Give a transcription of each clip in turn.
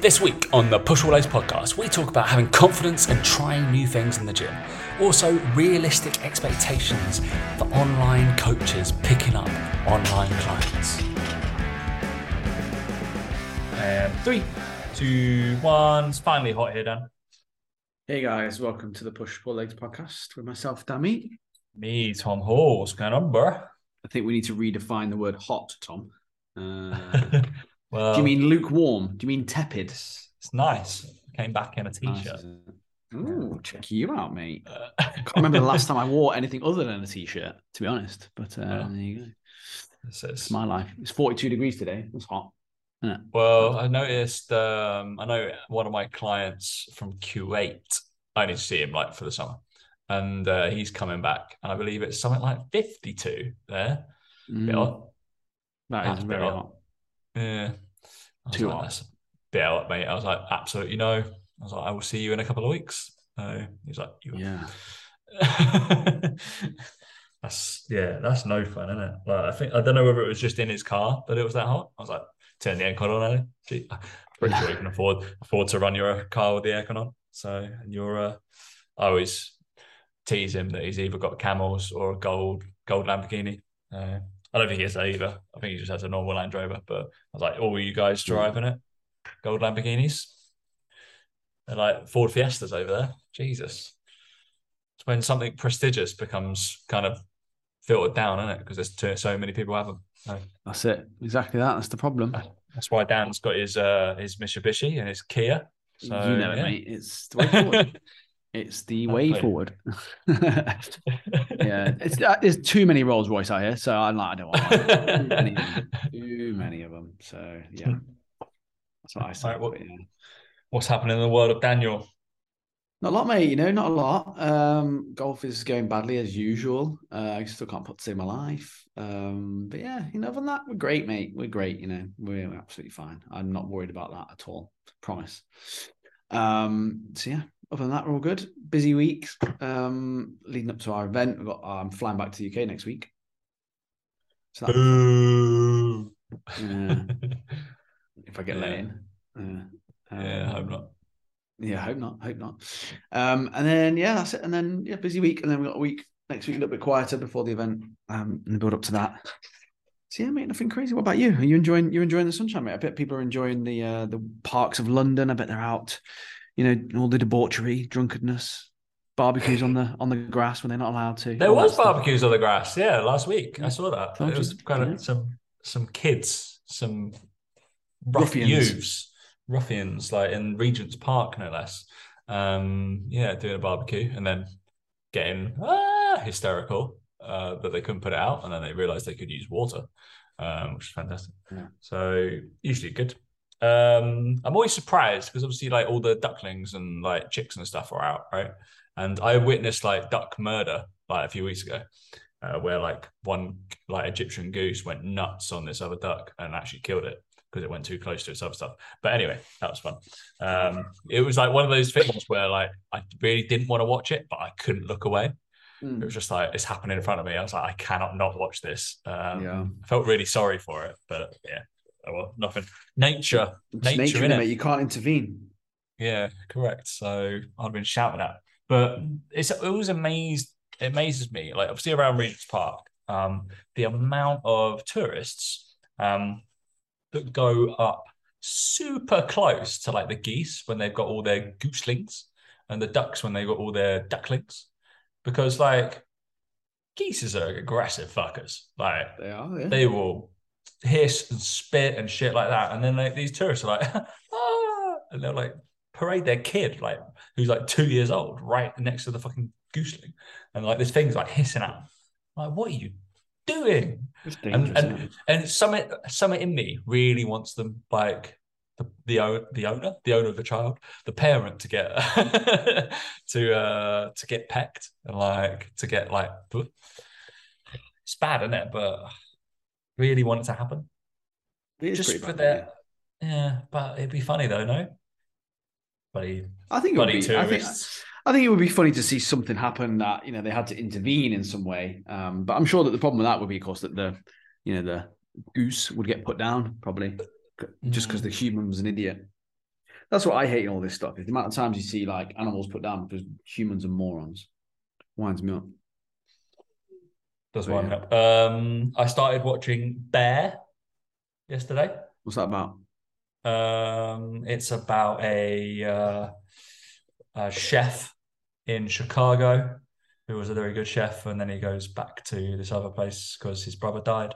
This week on the Push Pull Legs podcast, we talk about having confidence and trying new things in the gym. Also, realistic expectations for online coaches picking up online clients. And three, two, one. It's finally hot here, Dan. Hey guys, welcome to the Push Pull Legs podcast with myself, Danny. Me, Tom Hall. What's going on, bro? I think we need to redefine the word hot, Tom. Uh, well, do you mean lukewarm? Do you mean tepid? it's, nice. Came back in a Nice, t-shirt. isn't? Ooh, check you out, mate. Uh, I can't remember the last time I wore anything other than a t-shirt, to be honest. But uh, Yeah. there you go. it's- it's- my life. It's 42 degrees today. It's hot. Well, I noticed. Um, I know one of my clients from Kuwait. I need to see him like for the summer, and uh, he's coming back, and I believe it's something like fifty-two there. Bit Mm, hot. that a very bit hot. Yeah. Too like, hot. "That's a bit out, mate. I was like, absolutely no. I was like, I will see you in a couple of weeks. So he's like, you Yeah. that's yeah, that's no fun, isn't it? Like I think I don't know whether it was just in his car that it was that hot. I was like, turn the aircon on. Gee, I'm pretty sure you can afford afford to run your car with the aircon on. So and you're uh, I always tease him that he's either got camels or a gold gold Lamborghini. Uh, I don't think he has that either. I think he just has a normal Land Rover. But I was like, "Oh, you guys driving it? Gold Lamborghinis?" They're like Ford Fiestas over there. Jesus, it's when something prestigious becomes kind of filtered down, isn't it? Because there's too, so many people have them. So That's it. Exactly that. That's the problem. that's why Dan's got his uh his Mitsubishi and his Kia. So you know yeah. mate. It's the way forward. it's the way forward. yeah, it's uh, there's too many Rolls Royce out here, so I'm like, I don't want too many of them. Too many of them. So yeah, that's what I say. Right, but, yeah. What's happening in the world of Daniel? Not a lot, mate. You know, not a lot. Um, golf is going badly as usual. Uh, I still can't put to save my life. Um, but yeah, you know, other than that, we're great, mate. We're great. You know, we're absolutely fine. I'm not worried about that at all. Promise. Um, so yeah, other than that, we're all good. Busy week. Um, leading up to our event, we've got. I'm flying back to the UK next week. So that. Yeah. if I get let Yeah. in. Uh, Yeah, I hope um, not. yeah, hope not. Hope not. Um, and then yeah, that's it. And then yeah, busy week, and then we got a week next week a little bit quieter before the event. Um, and the build up to that. So yeah, mate, nothing crazy. What about you? Are you enjoying? You enjoying the sunshine, mate? I bet people are enjoying the uh, the parks of London. I bet they're out. You know, all the debauchery, drunkenness, barbecues on the on the grass when they're not allowed to. There was stuff. barbecues on the grass, yeah, last week. I saw that. It was kind of yeah. some some kids, some rough Ruffians. youths, ruffians, like in Regent's Park, no less. Um, yeah, doing a barbecue and then getting ah, hysterical uh, that they couldn't put it out, and then they realized they could use water, um, which is fantastic. Yeah. So usually good. Um, I'm always surprised because obviously, like all the ducklings and like chicks and stuff are out, right? And I witnessed like duck murder like a few weeks ago, uh, where like one like Egyptian goose went nuts on this other duck and actually killed it because it went too close to its other stuff. But anyway, that was fun. Um, it was like one of those things where like I really didn't want to watch it, but I couldn't look away. Mm. It was just like it's happening in front of me. I was like, I cannot not watch this. Um, Yeah. I felt really sorry for it, but yeah, oh well, nothing. Nature, nature, nature, innit? mate. You can't intervene. Yeah, correct. So I've been shouting at, but it's it was amazed. It amazes me, like obviously around Regent's Park, um, the amount of tourists um that go up super close to like the geese when they've got all their gooselings and the ducks when they've got all their ducklings, because like geese are aggressive fuckers. Like They are. Yeah. they will hiss and spit and shit like that. And then like these tourists are like, ah, and they're like parade their kid, like who's like two years old, right next to the fucking gooseling. And like this thing's like hissing at them. Like, what are you doing? And and it? and something something in me really wants them like the the, the owner, the owner of the child, the parent to get to uh to get pecked and like to get like it's bad, isn't it? But really want it to happen. It is Just for that. Yeah, but it'd be funny though, no? Buddy, I think it would be. I think, tourists. I think it would be funny to see something happen that you know they had to intervene in some way. Um, but I'm sure that the problem with that would be, of course, that the you know the goose would get put down probably just because Mm. the human was an idiot. That's what I hate in all this stuff. Is the amount of times you see like animals put down because humans are morons. Winds me up. Does wind yeah. up. Um, I started watching Bear yesterday. What's that about? Um, it's about a, uh, a chef in Chicago who was a very good chef, and then he goes back to this other place because his brother died.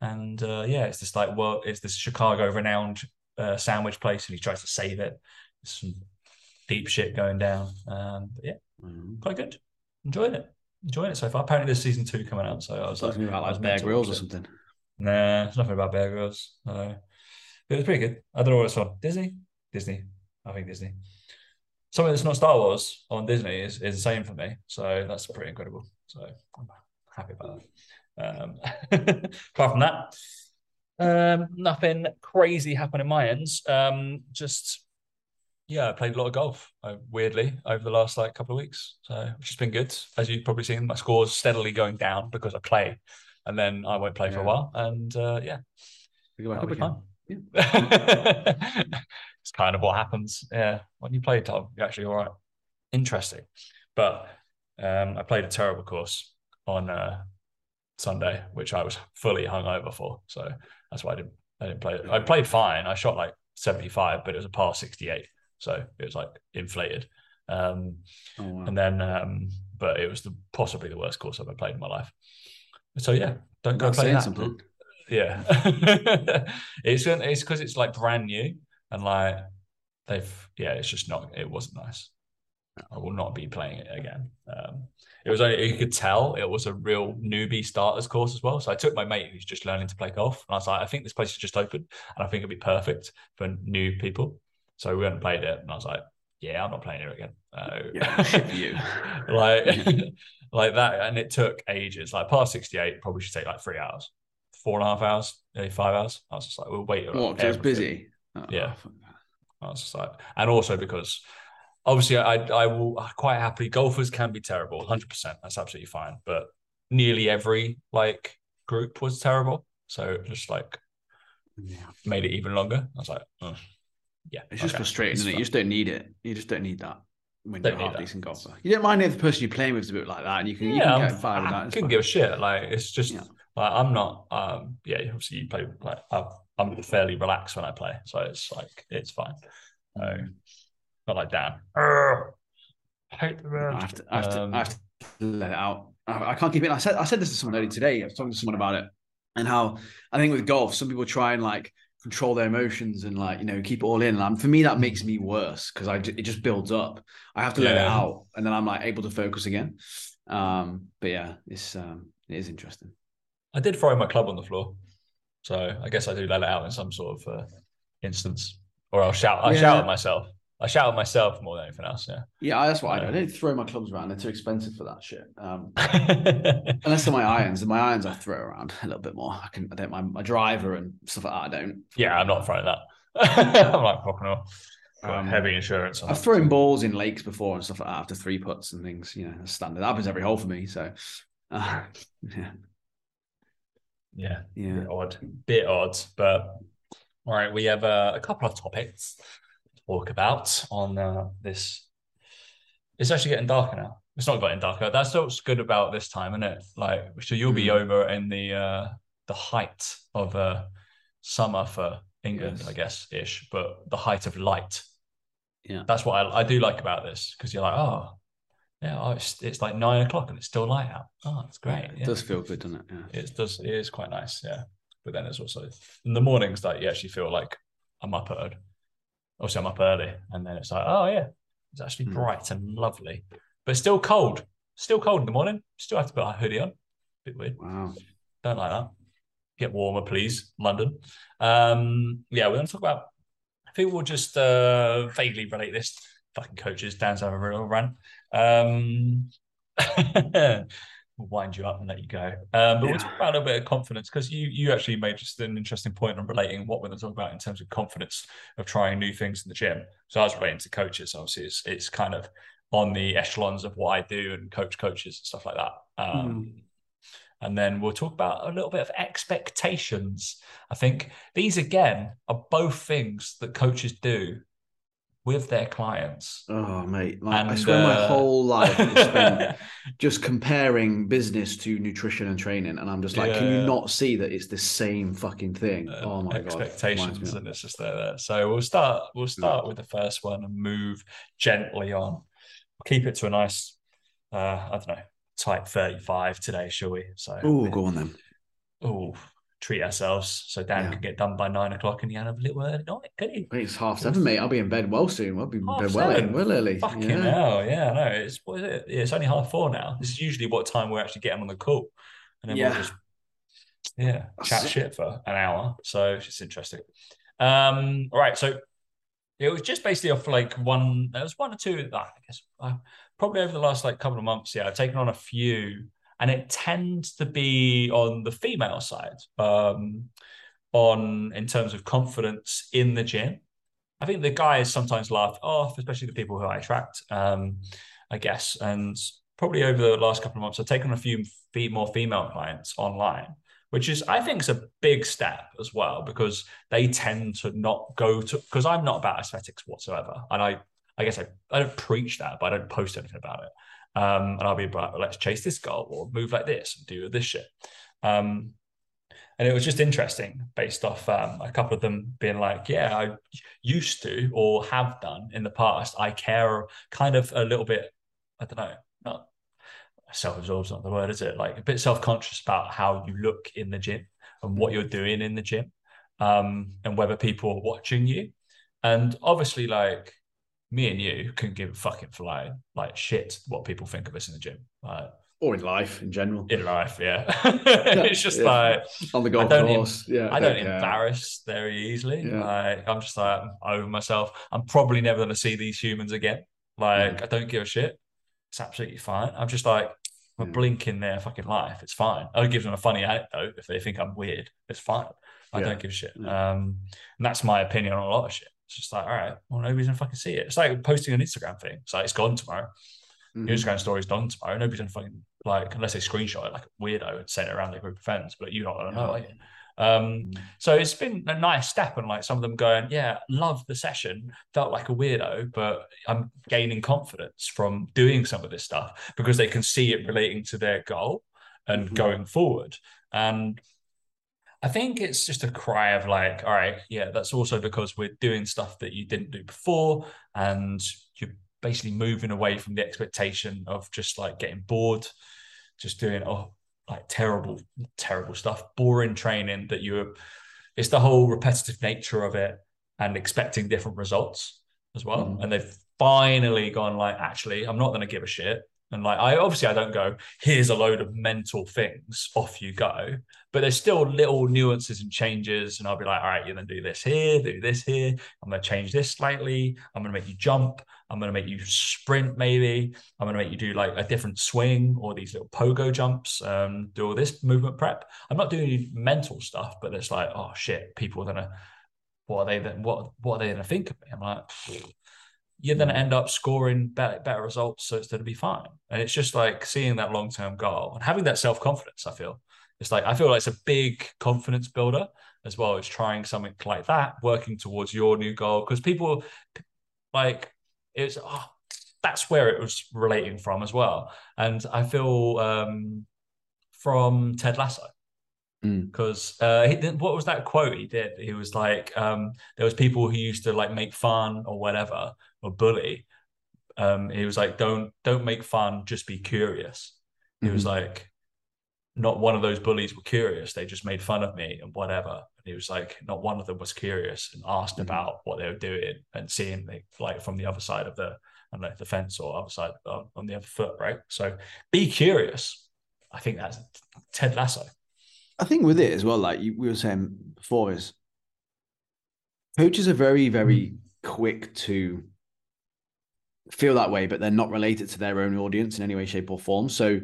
And uh, yeah, it's this like well, it's this Chicago renowned uh, sandwich place, and he tries to save it. There's some deep shit going down. Um, but yeah, Mm. quite good. Enjoying it. Enjoying it so far. Apparently, there's season two coming out, so I was Talk like, about like Bear Grylls or something. Nah, it's nothing about Bear Grylls. No. But it was pretty good. I don't know what it's on. Disney? Disney. I think Disney. Something that's not Star Wars on Disney is, is the same for me. So that's pretty incredible. So I'm happy about that. Um, apart from that, um, nothing crazy happened in my ends. Um, just yeah, I played a lot of golf. Uh, weirdly, over the last like couple of weeks, so which has been good. As you've probably seen, my scores steadily going down because I play, and then I won't play for a while, and uh, yeah, We go back that'll be fun. Yeah. it's kind of what happens. Yeah, when you play Tom, you're actually all right. Interesting, but um, I played a terrible course on uh, Sunday, which I was fully hungover for. So that's why I didn't. I didn't play. I played fine. I shot like 75, but it was a par 68, so it was like inflated. Um, Oh, wow. and then, um, but it was the possibly the worst course I've ever played in my life. So yeah, don't go That's play that. something. Yeah, it's it's because it's like brand new and like they've yeah, it's just not. It wasn't nice. I will not be playing it again. Um, it was only you could tell it was a real newbie starters course as well. So I took my mate who's just learning to play golf, and I was like, I think this place is just open, and I think it'd be perfect for new people. So we went and played it, and I was like, yeah, I'm not playing it again. Yeah, you. like like that, and it took ages. Like past 68 probably should take like three hours, four and a half hours, maybe five hours. I was just like, we'll wait. What? it was busy. Oh, Yeah. Oh, fuck. I was just like, and also because obviously I I will quite happily golfers can be terrible, 100. percent That's absolutely fine. But nearly every like group was terrible, so it just like Yeah. made it even longer. I was like, oh, yeah, It's just okay, frustrating, it's isn't it? You just don't need it. You just don't need that when Don't you're a need half decent golfer. You don't mind if the person you're playing with is a bit like that, and you can you yeah, can I'm, get fired with that. I it's couldn't give a shit. Like it's just Yeah. like I'm not. Um, yeah, obviously you play like I'm, I'm fairly relaxed when I play, so it's like it's fine. So, Mm. not like Dan. Urgh. Hate the I have to, I have to, Um, I have to let it out. I, I can't keep it. I said, I said this to someone earlier today. I was talking to someone about it, and how I think with golf, some people try and like control their emotions and like you know keep it all in. And for me, that makes me worse because I it just builds up. I have to let it out, and then I'm like able to focus again. Um, but yeah, it's um, it is interesting. I did throw my club on the floor, so I guess I do let it out in some sort of uh, instance, or I'll shout. I Yeah. shout at myself. I shout at myself more than anything else. Yeah, Yeah, that's what I do. I don't throw my clubs around; they're too expensive for that shit. Um, unless they're my irons, and my irons I throw around a little bit more. I can, I don't mind my driver and stuff like that. I don't. yeah, I'm not throwing that. I'm like fucking off. Um, heavy insurance. I've thrown balls in lakes before and stuff like that after three putts and things. You know, standard. That happens every hole for me. So, uh, yeah, Yeah, yeah. bit odd, bit odd, but all right. We have uh, a couple of topics to talk about on uh, this. It's actually getting darker now. It's not getting darker. That's what's good about this time, isn't it? Like, so you'll be Mm. over in the uh, the height of uh, summer for England, Yes. I guess, ish, but the height of light. Yeah. that's what I, I do like about this because you're like, oh, yeah, oh, it's, it's like nine o'clock and it's still light out. Oh, that's great. It yeah. does feel good, doesn't it? Yeah. It does. It is quite nice, yeah. But then it's also in the mornings that you actually feel like I'm up at. Obviously, I'm up early, and then it's like, oh yeah, it's actually Hmm. bright and lovely, but still cold. Still cold in the morning. Still have to put a hoodie on. Bit weird. Wow. Don't like that. Get warmer, please, London. Um, yeah, we're going to talk about. I think we'll just uh, vaguely relate this. Fucking coaches, Dan's having a real run. Um, we'll wind you up and let you go. Um, but we'll talk about a little bit of confidence because you you actually made just an interesting point on relating what we're going to talk about in terms of confidence of trying new things in the gym. So I was relating to coaches. Obviously, it's it's kind of on the echelons of what I do and coach coaches and stuff like that. Um, and then we'll talk about a little bit of expectations. I think these again are both things that coaches do with their clients. Oh, mate. Like, I And, swear my uh, whole life spent just comparing business to nutrition and training. And I'm just like, can you not see that it's the same fucking thing? uh, oh, my God. Expectations up. and it's just there, there. So we'll start we'll start with the first one and move gently on. Keep it to a nice uh I don't know, type 35 today, shall we? So Oh, go on then. oh treat ourselves so Dan Yeah. can get done by nine o'clock in the end of a little early night, can he? Wait, it's half seven, mate. I'll be in bed well soon. I'll be in Half bed well, seven? well early. Fucking yeah. hell, yeah, no, it's what is it? Yeah, it's only half four now. This is usually what time we're actually getting on the call. And then Yeah. we'll just yeah, chat That's- shit for an hour. So it's just interesting. Um, all right, so it was just basically off like one. There was one or two. I guess uh, probably over the last like couple of months. Yeah, I've taken on a few, and it tends to be on the female side. Um, on in terms of confidence in the gym. I think the guys sometimes laugh off, especially the people who I attract. Um, I guess, and probably over the last couple of months, I've taken on a few fe- more female clients online, which is I think is a big step as well because they tend to not go to because I'm not about aesthetics whatsoever, and I I guess I, I don't preach that, but I don't post anything about it. Um, and I'll be like, let's chase this goal or move like this and do this shit. Um, and it was just interesting based off um, a couple of them being like, yeah, I used to or have done in the past. I care kind of a little bit, I don't know, not self-absorbed, not the word, is it? Like a bit self-conscious about how you look in the gym and what you're doing in the gym um, and whether people are watching you. And obviously, like me and you can give a fucking flying like shit what people think of us in the gym. Like Or in life in general. in life, yeah. it's just Yeah. like On the golf don't em- course. yeah. I don't care. embarrass very easily. Yeah. Like I'm just like I'm over myself. I'm probably never going to see these humans again. Like I don't give a shit. It's absolutely fine. I'm just like I'm a Yeah. blink in their fucking life. It's fine. I'll give them a funny anecdote if they think I'm weird. It's fine. I Yeah. don't give a shit. Yeah. Um, and that's my opinion on a lot of shit. It's just like, all right, well, nobody's gonna fucking see it. It's like posting an Instagram thing. It's like it's gone tomorrow. Mhm. Your Instagram story's done tomorrow. Nobody's gonna fucking like unless they screenshot it like a weirdo and send it around their group of friends, but you're not gonna know, are you? Um, Mm. so it's been a nice step, and like some of them going, yeah, love the session, felt like a weirdo, but I'm gaining confidence from doing some of this stuff because they can see it relating to their goal and Mhm. going forward. And I think it's just a cry of like, all right, yeah, that's also because we're doing stuff that you didn't do before, and you're basically moving away from the expectation of just like getting bored, just doing oh like terrible, terrible stuff, boring training that you're it's the whole repetitive nature of it and expecting different results as well. Mhm. And they've finally gone like, actually, I'm not going to give a shit. And like, I obviously I don't go, here's a load of mental things, off you go. But there's still little nuances and changes. And I'll be like, all right, you're to do this here, do this here. I'm to change this slightly. I'm to make you jump. I'm to make you sprint, maybe. I'm to make you do like a different swing or these little pogo jumps, um, do all this movement prep. I'm not doing any mental stuff, but it's like, oh shit, people are gonna, what are they? What what are they gonna think of me? I'm like, you're gonna end up scoring better better results, so it's gonna be fine. And it's just like seeing that long term goal and having that self confidence. I feel it's like I feel like it's a big confidence builder as well as trying something like that, working towards your new goal because people like it's oh, that's where it was relating from as well. And I feel um, from Ted Lasso. Because uh, he what was that quote he did? He was like, um, there was people who used to like make fun or whatever or bully. Um, he was like, don't don't make fun, just be curious. He was Mhm. like, not one of those bullies were curious. They just made fun of me and whatever. And he was like, not one of them was curious and asked Mhm. about what they were doing and seeing like, like from the other side of the, I know, the fence or other side on, on the other foot, right? So be curious. I think that's Ted Lasso. I think with it as well, like you, we were saying before, is coaches are very, very quick to feel that way, but they're not related to their own audience in any way, shape, or form. So,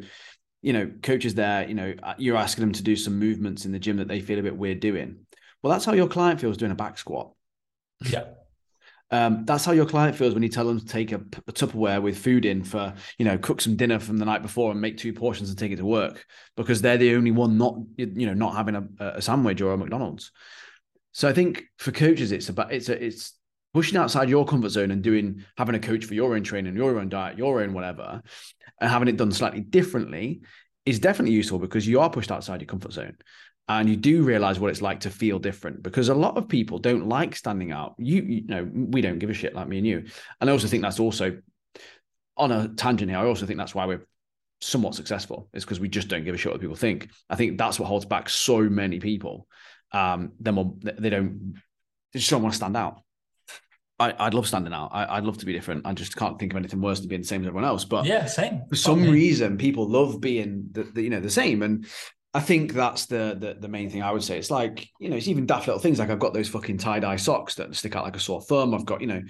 you know, coaches there, you know, uh, you're asking them to do some movements in the gym that they feel a bit weird doing. Well, that's how your client feels doing a back squat. Yeah. Um, that's how your client feels when you tell them to take a, a Tupperware with food in for, you know, cook some dinner from the night before and make two portions and take it to work because they're the only one not, you know, not having a, a sandwich or a McDonald's. So I think for coaches, it's about it's a, it's pushing outside your comfort zone and doing having a coach for your own training, your own diet, your own whatever, and having it done slightly differently is definitely useful because you are pushed outside your comfort zone and you do realize what it's like to feel different because a lot of people don't like standing out you, you know we don't give a shit like me and you and i also think that's also on a tangent here i also think that's why we're somewhat successful is because we just don't give a shit what people think i think that's what holds back so many people um then they don't they just don't want to stand out I, would love standing out. I, would love to be different. I just can't think of anything worse than being the same as everyone else. But yeah, same. For some reason, people love being the, the, you know the same, and I think that's the, the, the main thing I would say. It's like you know, it's even daft little things like I've got those fucking tie dye socks that stick out like a sore thumb. I've got you know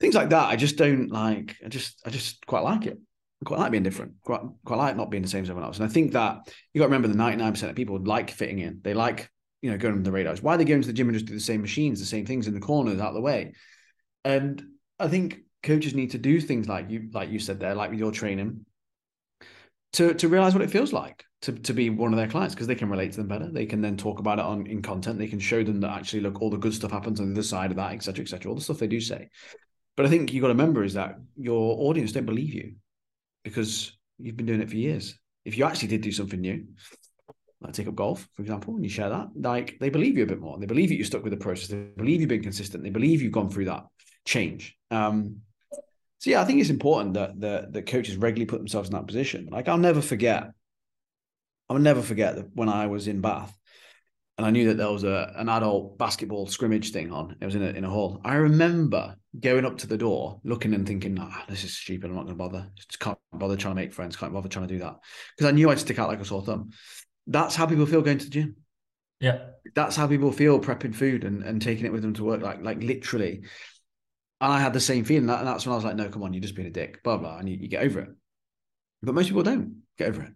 things like that. I just don't like. I just I just quite like it. I quite like being different. Quite quite like not being the same as everyone else. And I think that you got to remember the ninety nine percent of people like fitting in. They like you know going on the radars. Why are they going to the gym and just do the same machines, the same things in the corners out of the way? And I think coaches need to do things like you like you said there, like with your training, to to realize what it feels like to, to be one of their clients because they can relate to them better. They can then talk about it on in content. They can show them that actually look all the good stuff happens on the other side of that, etc., etc. all the stuff they do say. But I think you got to remember is that your audience don't believe you because you've been doing it for years. If you actually did do something new, like take up golf, for example, and you share that, like they believe you a bit more. They believe that you're stuck with the process. They believe you've been consistent. They believe you've gone through that change. Um, so yeah, I think it's important that the the coaches regularly put themselves in that position. Like I'll never forget, I'll never forget that when I was in Bath, and I knew that there was a an adult basketball scrimmage thing on. It was in a in a hall. I remember going up to the door, looking and thinking, "Ah, this is stupid. I'm not going to bother. Just can't bother trying to make friends. Can't bother trying to do that." Because I knew I'd stick out like a sore thumb. That's how people feel going to the gym. Yeah, that's how people feel prepping food and, and taking it with them to work. Like like literally, and I had the same feeling. And that's when I was like, no, come on, you're just being a dick, blah, blah. And you, you get over it. But most people don't get over it.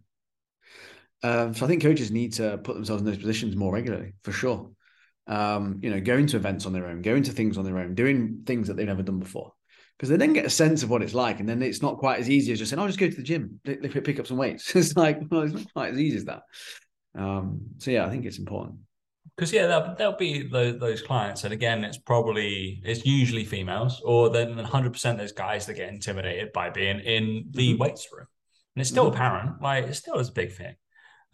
Um, so I think coaches need to put themselves in those positions more regularly, for sure. Um, you know, going to events on their own, going to things on their own, doing things that they've never done before. Because they then get a sense of what it's like. And then it's not quite as easy as just saying, I'll just go to the gym, pick up some weights. it's like, well, it's not quite as easy as that. Um, so yeah, I think it's important because yeah, there'll, there'll be those, those, clients, and again, it's probably it's usually females, or then 100 percent there's guys that get intimidated by being in the mm-hmm. weights room, and it's still mm-hmm. apparent, like it still is a big thing.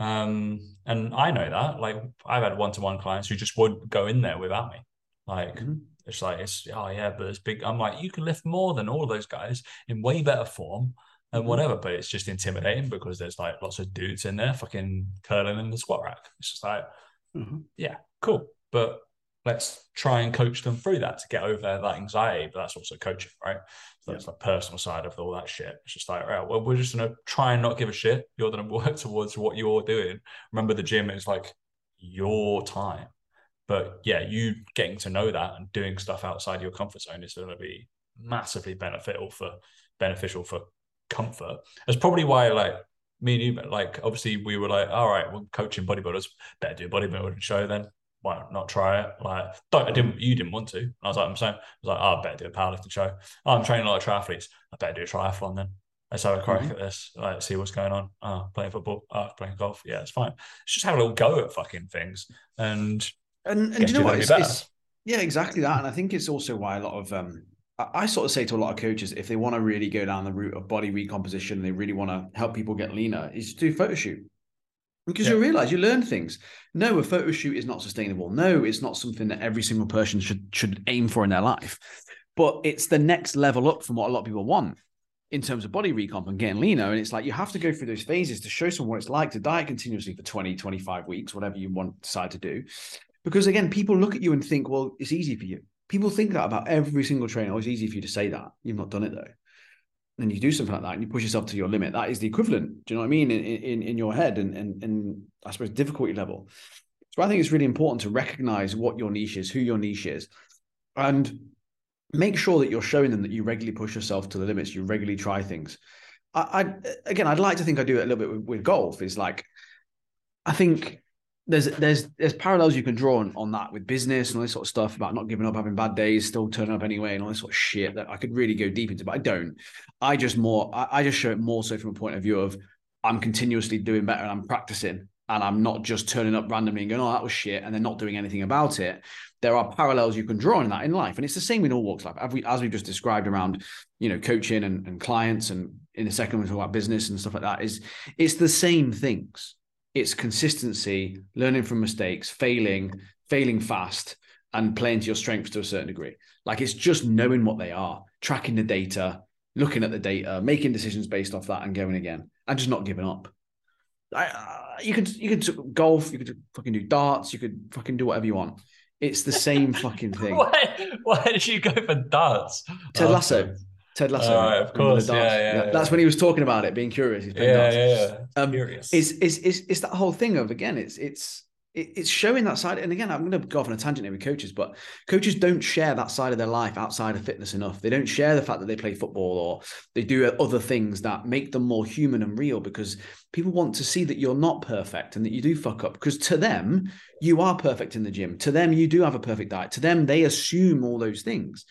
Um, and I know that, like I've had one to one clients who just would go in there without me, like. Mm-hmm. It's like it's oh yeah, but it's big. I'm like you can lift more than all of those guys in way better form and mm-hmm. whatever. But it's just intimidating because there's like lots of dudes in there fucking curling in the squat rack. It's just like Mm-hmm. Yeah, cool. But let's try and coach them through that to get over that anxiety. But that's also coaching, right? So that's yeah. the personal side of all that shit. It's just like, right, well, we're just gonna try and not give a shit. You're gonna work towards what you're doing. Remember, the gym is like your time. But yeah, you getting to know that and doing stuff outside your comfort zone is going to be massively beneficial for beneficial for comfort. That's probably why like me and you, like obviously we were like, all right, we're coaching bodybuilders, better do a bodybuilding show then. Why not try it? Like, don't, I didn't, you didn't want to. And I was like, I'm saying, I was like, oh, I better do a powerlifting show. Oh, I'm training a lot of triathletes. I better do a triathlon then. Let's have a crack mm-hmm. at this. Like, see what's going on. Oh, playing football. Oh, playing golf. Yeah, it's fine. It's just have a little go at fucking things. And, and, and you know what? It's, it's, yeah, exactly that. And I think it's also why a lot of, um, I sort of say to a lot of coaches, if they want to really go down the route of body recomposition, they really want to help people get leaner, is to do photo shoot. Because yeah. you realize you learn things. No, a photo shoot is not sustainable. No, it's not something that every single person should should aim for in their life. But it's the next level up from what a lot of people want in terms of body recomp and getting leaner. And it's like you have to go through those phases to show someone what it's like to diet continuously for 20, 25 weeks, whatever you want decide to do. Because again, people look at you and think, well, it's easy for you. People think that about every single trainer. Oh, it's easy for you to say that. You've not done it though. And you do something like that and you push yourself to your limit. That is the equivalent. Do you know what I mean? In in, in your head and, and and I suppose difficulty level. So I think it's really important to recognize what your niche is, who your niche is, and make sure that you're showing them that you regularly push yourself to the limits. You regularly try things. I, I again, I'd like to think I do it a little bit with, with golf. Is like, I think there's there's there's parallels you can draw on, on that with business and all this sort of stuff about not giving up, having bad days, still turning up anyway, and all this sort of shit that I could really go deep into, but I don't. I just more I, I just show it more so from a point of view of I'm continuously doing better and I'm practicing and I'm not just turning up randomly and going, oh, that was shit, and then not doing anything about it. There are parallels you can draw in that in life. And it's the same in all walks of life. As, we, as we've just described around, you know, coaching and, and clients, and in a second we talk about business and stuff like that, is it's the same things. It's consistency, learning from mistakes, failing, failing fast, and playing to your strengths to a certain degree. Like it's just knowing what they are, tracking the data, looking at the data, making decisions based off that, and going again, and just not giving up. I, uh, you could you could golf, you could fucking do darts, you could fucking do whatever you want. It's the same fucking thing. why, why did you go for darts? Ted Lasso. Ted Lasso. Oh, of course. Yeah, yeah, yeah, That's when he was talking about it, being curious. He's Yeah, darts. yeah, yeah. Um, Curious. It's, it's it's it's that whole thing of again, it's it's it's showing that side. And again, I'm going to go off on a tangent here with coaches, but coaches don't share that side of their life outside of fitness enough. They don't share the fact that they play football or they do other things that make them more human and real because people want to see that you're not perfect and that you do fuck up. Because to them, you are perfect in the gym. To them, you do have a perfect diet. To them, they assume all those things.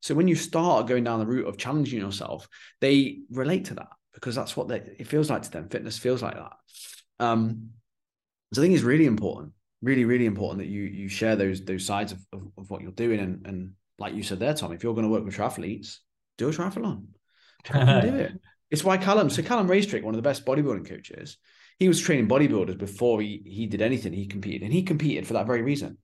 So when you start going down the route of challenging yourself, they relate to that because that's what they, it feels like to them. Fitness feels like that. Um, so I think it's really important, really, really important that you you share those those sides of, of, of what you're doing. And and like you said there, Tom, if you're going to work with triathletes, do a triathlon. Do it. It's why Callum, so Callum Raystrick, one of the best bodybuilding coaches, he was training bodybuilders before he he did anything. He competed, and he competed for that very reason.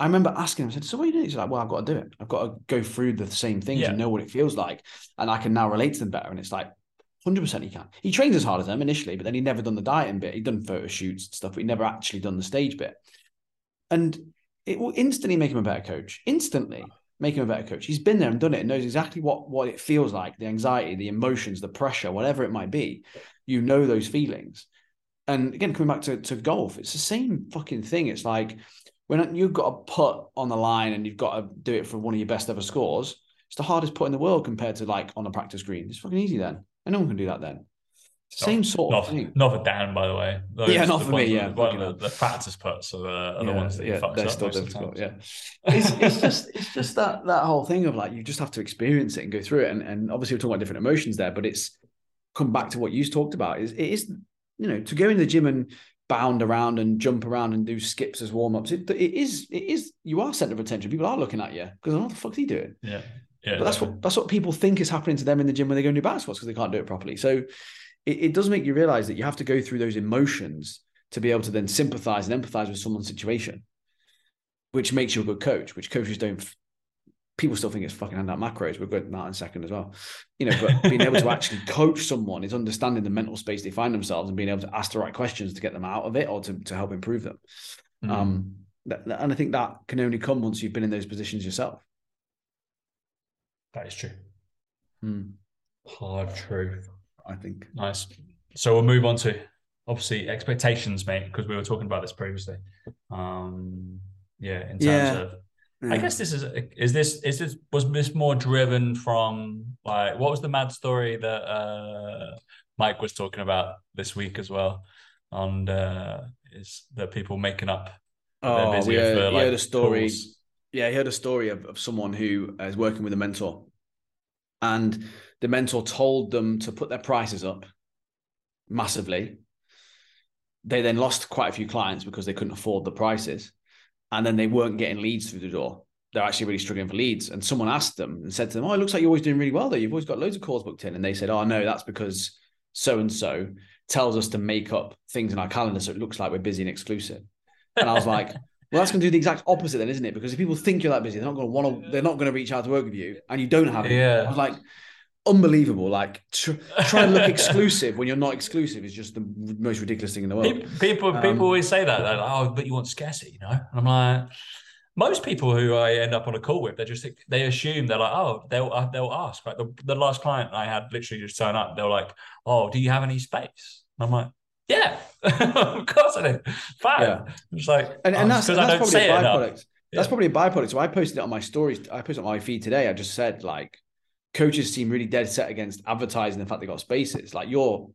I remember asking him, I said, So what are you doing? He's like, Well, I've got to do it. I've got to go through the same things Yeah. and know what it feels like. And I can now relate to them better. And it's like, 100% he can. He trains as hard as them initially, but then he never done the dieting bit. He'd done photo shoots and stuff, but he never actually done the stage bit. And it will instantly make him a better coach. Instantly make him a better coach. He's been there and done it and knows exactly what, what it feels like the anxiety, the emotions, the pressure, whatever it might be. You know those feelings. And again, coming back to, to golf, it's the same fucking thing. It's like when you've got to put on the line and you've got to do it for one of your best ever scores, it's the hardest putt in the world compared to like on a practice green. It's fucking easy then. And no one can do that then. The same sort Not, of thing. not for Dan, by the way. Those, Yeah, not for me, yeah, the, the practice puts are the, are the ones that you fucks up still the difficult. Yeah, it's, it's just it's just that that whole thing of like you just have to experience it and go through it, and and obviously we're talking about different emotions there, but it's come back to what you talked about. Is it is you know to go in the gym and bound around and jump around and do skips as warm ups. It, it is it is you are center of attention. People are looking at you because what the fuck fuck's he doing? Yeah. Yeah. but that's what that's what people think is happening to them in the gym when they go and do back squats because they can't do it properly. So it, it does make you realize that you have to go through those emotions to be able to then sympathize and empathize with someone's situation, which makes you a good coach. Which coaches don't. People still think it's fucking hand out macros. We're good at that in a second as well, you know. But being able to actually coach someone is understanding the mental space they find themselves and being able to ask the right questions to get them out of it or to, to help improve them. Mm. Um, that, and I think that can only come once you've been in those positions yourself. that is true. Hmm, Hard truth. I think. Nice. So we'll move on to obviously expectations, mate, because we were talking about this previously. Um, yeah, in terms Yeah. of I guess this is is this is this was this more driven from like what was the mad story that uh Mike was talking about this week as well on uh is that people making up Oh, we heard, the, we like, heard a story. tools. Yeah, I heard a story of, of someone who is working with a mentor, and the mentor told them to put their prices up massively. They then lost quite a few clients because they couldn't afford the prices, and then they weren't getting leads through the door. They're actually really struggling for leads. And someone asked them and said to them, "Oh, it looks like you're always doing really well. Though you've always got loads of calls booked in." And they said, "Oh no, that's because so and so tells us to make up things in our calendar so it looks like we're busy and exclusive." And I was like, well, that's going to do the exact opposite, then, isn't it? Because if people think you're that busy, they're not going to want to. They're not going to reach out to work with you, and you don't have it. Yeah. I was like, unbelievable. Like tr- trying to look exclusive when you're not exclusive is just the most ridiculous thing in the world. People, people, Um, people always say that. They're like, "Oh, but you want scarcity," you know. And I'm like, most people who I end up on a call with, they just they assume they're like, "Oh, they'll uh, they'll ask." Like the, the last client I had literally just turn up. They're like, "Oh, do you have any space?" And I'm like, "Yeah, of course I do." Fine. Yeah. It's like, and, oh, and it's that's, 'cause I that's don't probably say a byproduct. That's Yeah. probably a byproduct. So I posted it on my stories. I posted it on my feed today. I just said like coaches seem really dead set against advertising the fact they got spaces. Like you're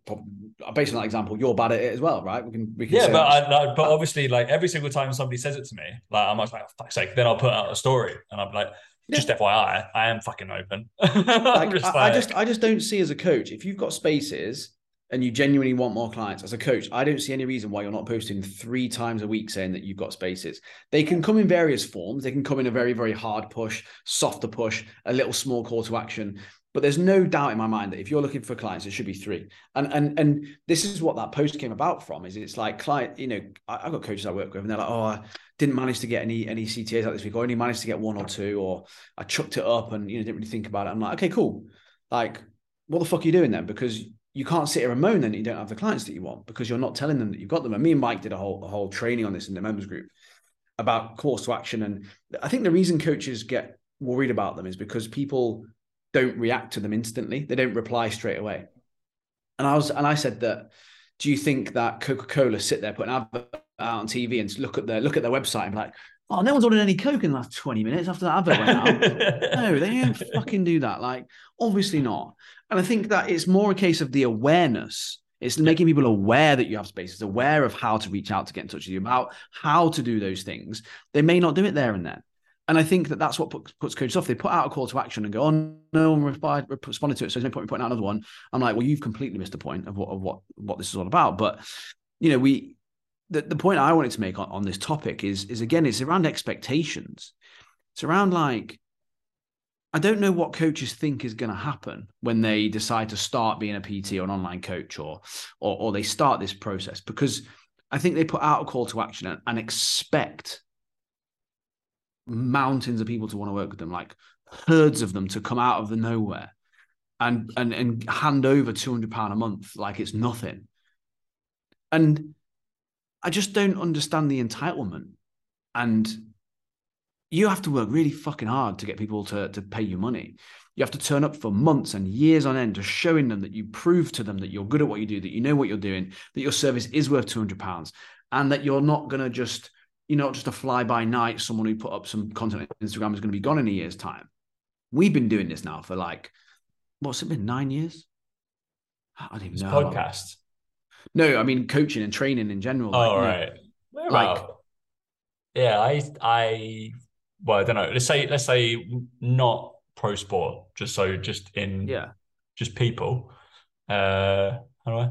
based on that example, you're bad at it as well, right? We can we can Yeah, but. I, like, but obviously, like every single time somebody says it to me, like I'm like, "For fuck's sake!" Then I'll put out a story, and I'm like, just FYI, I am fucking open. Like, just I, I just I just don't see as a coach if you've got spaces and you genuinely want more clients as a coach, I don't see any reason why you're not posting three times a week saying that you've got spaces. They can come in various forms. They can come in a very, very hard push, softer push, a little small call to action. But there's no doubt in my mind that if you're looking for clients, it should be three. And and and this is what that post came about from. Is it's like client, you know, I, have got coaches I work with, and they're like, oh, I didn't manage to get any any CTAs out this week, or only managed to get one or two, or I chucked it up and you know didn't really think about it. I'm like, okay, cool. Like, what the fuck are you doing then? Because you can't sit here and moan then you don't have the clients that you want because you're not telling them that you've got them. And me and Mike did a whole a whole training on this in the members group about calls to action. And I think the reason coaches get worried about them is because people don't react to them instantly. They don't reply straight away. And I was and I said that, do you think that Coca-Cola sit there putting advert out on TV and look at their look at their website and be like, oh, no one's ordered any Coke in the last 20 minutes after that advert went out. no, they don't fucking do that. Like, obviously not. And I think that it's more a case of the awareness. It's making people aware that you have spaces, aware of how to reach out to get in touch with you, about how to do those things. They may not do it there and then. And I think that that's what puts, puts coaches off. They put out a call to action and go, "Oh, no one replied, responded to it, so there's no point in putting out another one." I'm like, "Well, you've completely missed the point of what of what what this is all about." But you know, we the, the point I wanted to make on, on this topic is is again, it's around expectations. It's around like I don't know what coaches think is going to happen when they decide to start being a PT or an online coach or, or or they start this process because I think they put out a call to action and, and expect mountains of people to want to work with them, like herds of them to come out of the nowhere and and and hand over 200 pound a month like it's nothing and i just don't understand the entitlement and you have to work really fucking hard to get people to, to pay you money you have to turn up for months and years on end to showing them that you prove to them that you're good at what you do that you know what you're doing that your service is worth 200 pounds and that you're not going to just you're not just a fly by night, someone who put up some content on Instagram is going to be gone in a year's time. We've been doing this now for like, what's it been, nine years? I don't even it's know. Podcast. No, I mean coaching and training in general. Oh, like, right. like, yeah, I, I, well, I don't know. Let's say, let's say not pro sport, just so, just in, yeah, just people. Uh, how do I?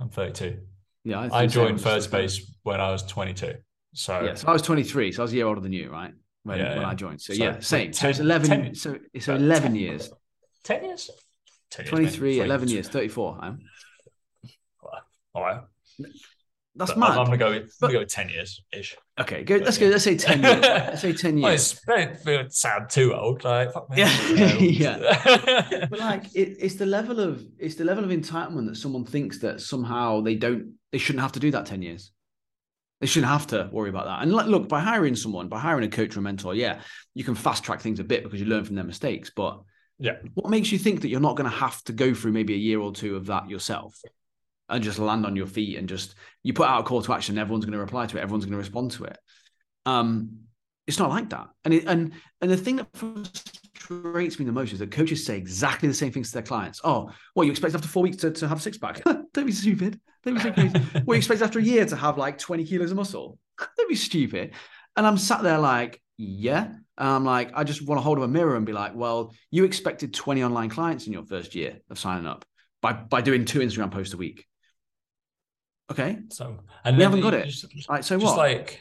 I'm 32. Yeah, I, I joined Third Space when I was 22. So yeah, so I was 23, so I was a year older than you, right? When, yeah, when yeah. I joined. So, so yeah, same. 10, so it's 11. 10, so it's 11 10, years. 10 years. 10 years 23, 11 years, 34. I'm. All right. That's but mad. I'm, gonna go. I'm gonna go ten years ish. Okay, go. Let's go. Let's say ten years. let's say ten years. Well, it's very, sound too old. Like fuck me. Yeah, yeah. but like, it, it's the level of it's the level of entitlement that someone thinks that somehow they don't they shouldn't have to do that ten years. They shouldn't have to worry about that. And look, by hiring someone, by hiring a coach or a mentor, yeah, you can fast track things a bit because you learn from their mistakes. But yeah, what makes you think that you're not going to have to go through maybe a year or two of that yourself and just land on your feet and just you put out a call to action, everyone's going to reply to it, everyone's going to respond to it. Um, it's not like that. And it, and and the thing that frustrates me the most is that coaches say exactly the same things to their clients. Oh, what you expect after four weeks to, to have six pack? Don't be stupid. Don't be so crazy. what you expect after a year to have like 20 kilos of muscle? Don't be stupid. And I'm sat there like, yeah. And I'm like, I just want to hold up a mirror and be like, well, you expected 20 online clients in your first year of signing up by by doing two Instagram posts a week. Okay. So and we haven't got it. Just, right, so what? Like,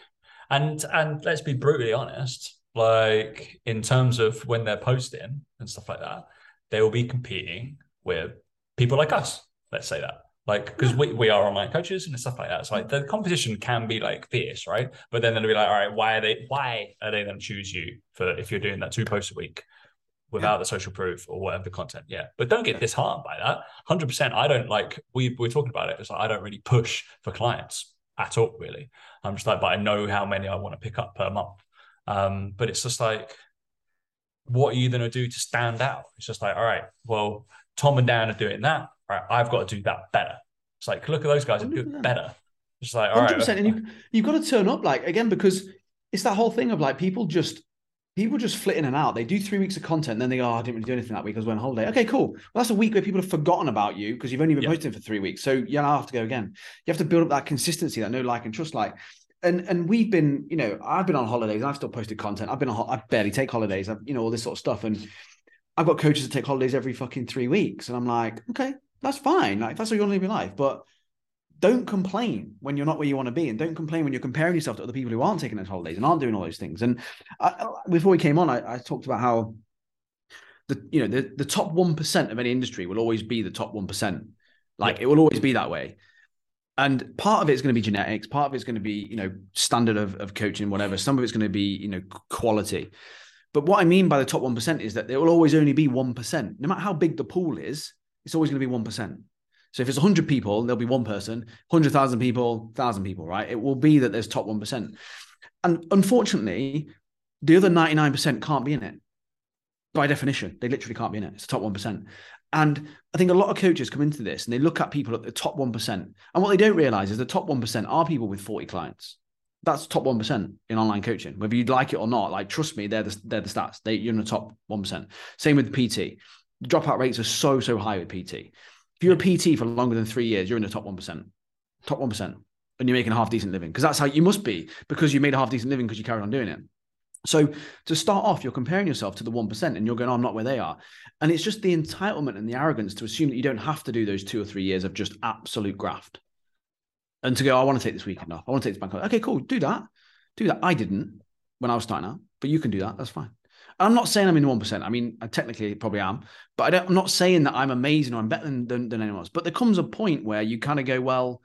and and let's be brutally honest. Like in terms of when they're posting and stuff like that, they will be competing with people like us. Let's say that like because we, we are online coaches and stuff like that so like the competition can be like fierce right but then they'll be like all right why are they why are they then choose you for if you're doing that two posts a week without yeah. the social proof or whatever the content yeah but don't get disheartened by that 100% i don't like we we're talking about it it's like i don't really push for clients at all really i'm just like but i know how many i want to pick up per month um but it's just like what are you going to do to stand out it's just like all right well tom and dan are doing that right, I've got to do that better. It's like, look at those guys and do it better. It's like, all 100%. right. And you, you've got to turn up, like, again, because it's that whole thing of like people just people just flit in and out. They do three weeks of content, and then they go, oh, I didn't really do anything that week. I was on holiday. Okay, cool. Well, that's a week where people have forgotten about you because you've only been posting for three weeks. So you have to go again. You have to build up that consistency, that no like and trust like. And and we've been, you know, I've been on holidays. I've still posted content. I've been on. I barely take holidays. I've, you know, all this sort of stuff. And I've got coaches that take holidays every fucking three weeks, and I'm like, okay, That's fine. Like that's how you want to live your life. But don't complain when you're not where you want to be, and don't complain when you're comparing yourself to other people who aren't taking those holidays and aren't doing all those things. And I, before we came on, I, I talked about how the you know the, the top one percent of any industry will always be the top one percent. Like yeah. it will always be that way. And part of it's going to be genetics, part of it's going to be, you know, standard of, of coaching, whatever. Some of it's going to be, you know, quality. But what I mean by the top 1% is that there will always only be 1%. No matter how big the pool is, it's always going to be 1%. So if it's 100 people, there'll be one person, 100,000 people, 1,000 people, right? It will be that there's top 1%. And unfortunately, the other 99% can't be in it by definition. They literally can't be in it. It's the top 1%. And I think a lot of coaches come into this and they look at people at the top 1%. And what they don't realize is the top 1% are people with 40 clients. That's top 1% in online coaching, whether you'd like it or not. Like, trust me, they're the, they're the stats. They, you're in the top 1%. Same with PT. Dropout rates are so, so high with PT. If you're a PT for longer than three years, you're in the top 1%. Top 1%. And you're making a half decent living because that's how you must be because you made a half decent living because you carried on doing it. So to start off, you're comparing yourself to the 1% and you're going, oh, I'm not where they are. And it's just the entitlement and the arrogance to assume that you don't have to do those two or three years of just absolute graft. And to go, oh, I want to take this weekend off. I want to take this bank off. Okay, cool. Do that. Do that. I didn't when I was starting out, but you can do that. That's fine. I'm not saying I'm in the 1%. I mean, I technically probably am, but I am not saying that I'm amazing or I'm better than, than, than anyone else. But there comes a point where you kind of go, well,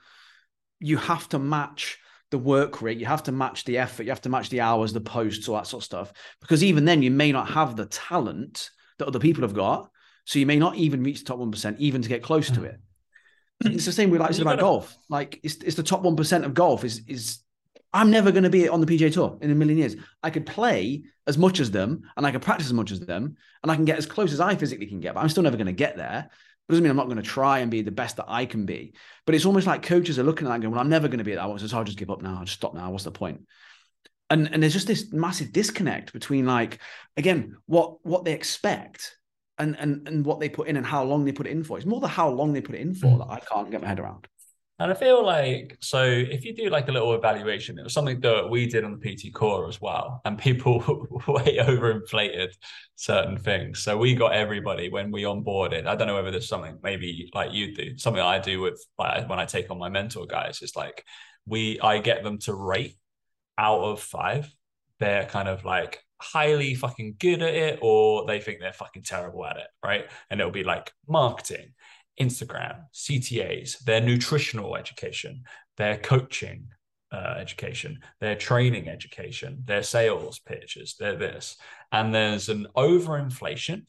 you have to match the work rate, you have to match the effort, you have to match the hours, the posts, all that sort of stuff. Because even then, you may not have the talent that other people have got. So you may not even reach the top 1%, even to get close to hmm. it. It's the same with like it's about golf. Like it's, it's the top 1% of golf is is I'm never going to be on the PGA Tour in a million years. I could play as much as them and I could practice as much as them and I can get as close as I physically can get, but I'm still never going to get there It doesn't mean I'm not going to try and be the best that I can be. But it's almost like coaches are looking at that and going, well, I'm never going to be at that. So I'll just give up now. I'll just stop now. What's the point? And and there's just this massive disconnect between like, again, what what they expect and and and what they put in and how long they put it in for. It's more the how long they put it in for mm. that I can't get my head around. And I feel like so if you do like a little evaluation, it was something that we did on the PT core as well, and people way overinflated certain things. So we got everybody when we onboarded. I don't know whether there's something maybe like you do, something I do with like when I take on my mentor guys. It's like we I get them to rate out of five. They're kind of like highly fucking good at it, or they think they're fucking terrible at it, right? And it'll be like marketing Instagram, CTAs, their nutritional education, their coaching uh, education, their training education, their sales pitches, their this. And there's an overinflation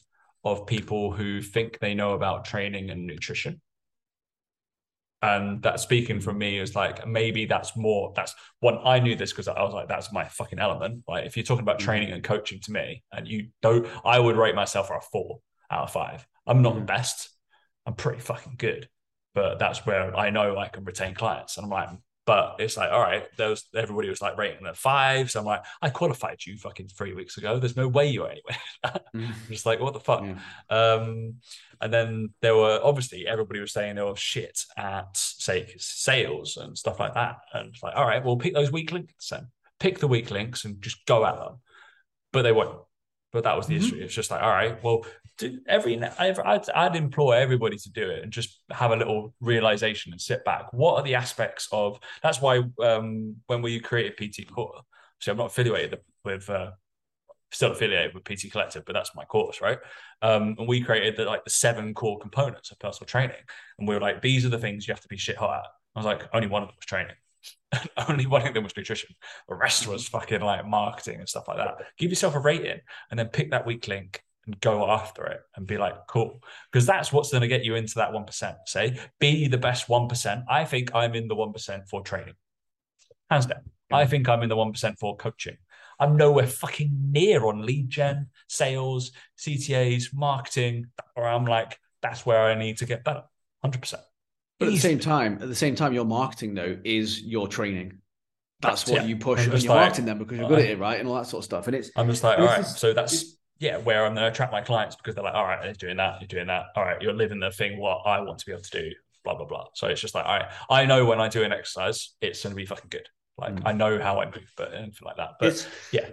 of people who think they know about training and nutrition. And that speaking from me is like maybe that's more that's when I knew this because I was like that's my fucking element. Like if you're talking about mm-hmm. training and coaching to me, and you don't, I would rate myself a four out of five. I'm not the mm-hmm. best, I'm pretty fucking good. But that's where I know I can retain clients. And I'm like, but it's like, all right, was everybody was like rating at five. So I'm like, I qualified you fucking three weeks ago. There's no way you're anywhere. I'm just like, what the fuck? Yeah. Um, and then there were obviously everybody was saying they were shit at say sales and stuff like that. And it's like, all right, well, pick those weak links then. Pick the weak links and just go at them. But they won't. But that was the mm-hmm. issue. It's just like, all right, well, every I'd, I'd implore everybody to do it and just have a little realization and sit back. What are the aspects of? That's why um, when we created PT Core, so I'm not affiliated with. Uh, still affiliated with PT Collective, but that's my course, right? Um, and we created the, like the seven core components of personal training, and we were like, these are the things you have to be shit hot at. I was like, only one of them was training. only one of them was nutrition. The rest was mm-hmm. fucking like marketing and stuff like that. Give yourself a rating and then pick that weak link and go after it and be like, cool. Because that's what's going to get you into that 1%. Say, be the best 1%. I think I'm in the 1% for training. Hands down. I mm-hmm. think I'm in the 1% for coaching. I'm nowhere fucking near on lead gen, sales, CTAs, marketing, or I'm like, that's where I need to get better. 100%. But at the same time, at the same time, your marketing though is your training. That's what yeah. you push, and you're like, marketing them because you're good at it, right, and all that sort of stuff. And it's I'm just like, all right, so that's yeah, where I'm going to attract my clients because they're like, all right, you're doing that, you're doing that. All right, you're living the thing what I want to be able to do, blah, blah, blah. So it's just like, all right, I know when I do an exercise, it's going to be fucking good. Like mm. I know how I move, but anything like that. But it's, yeah.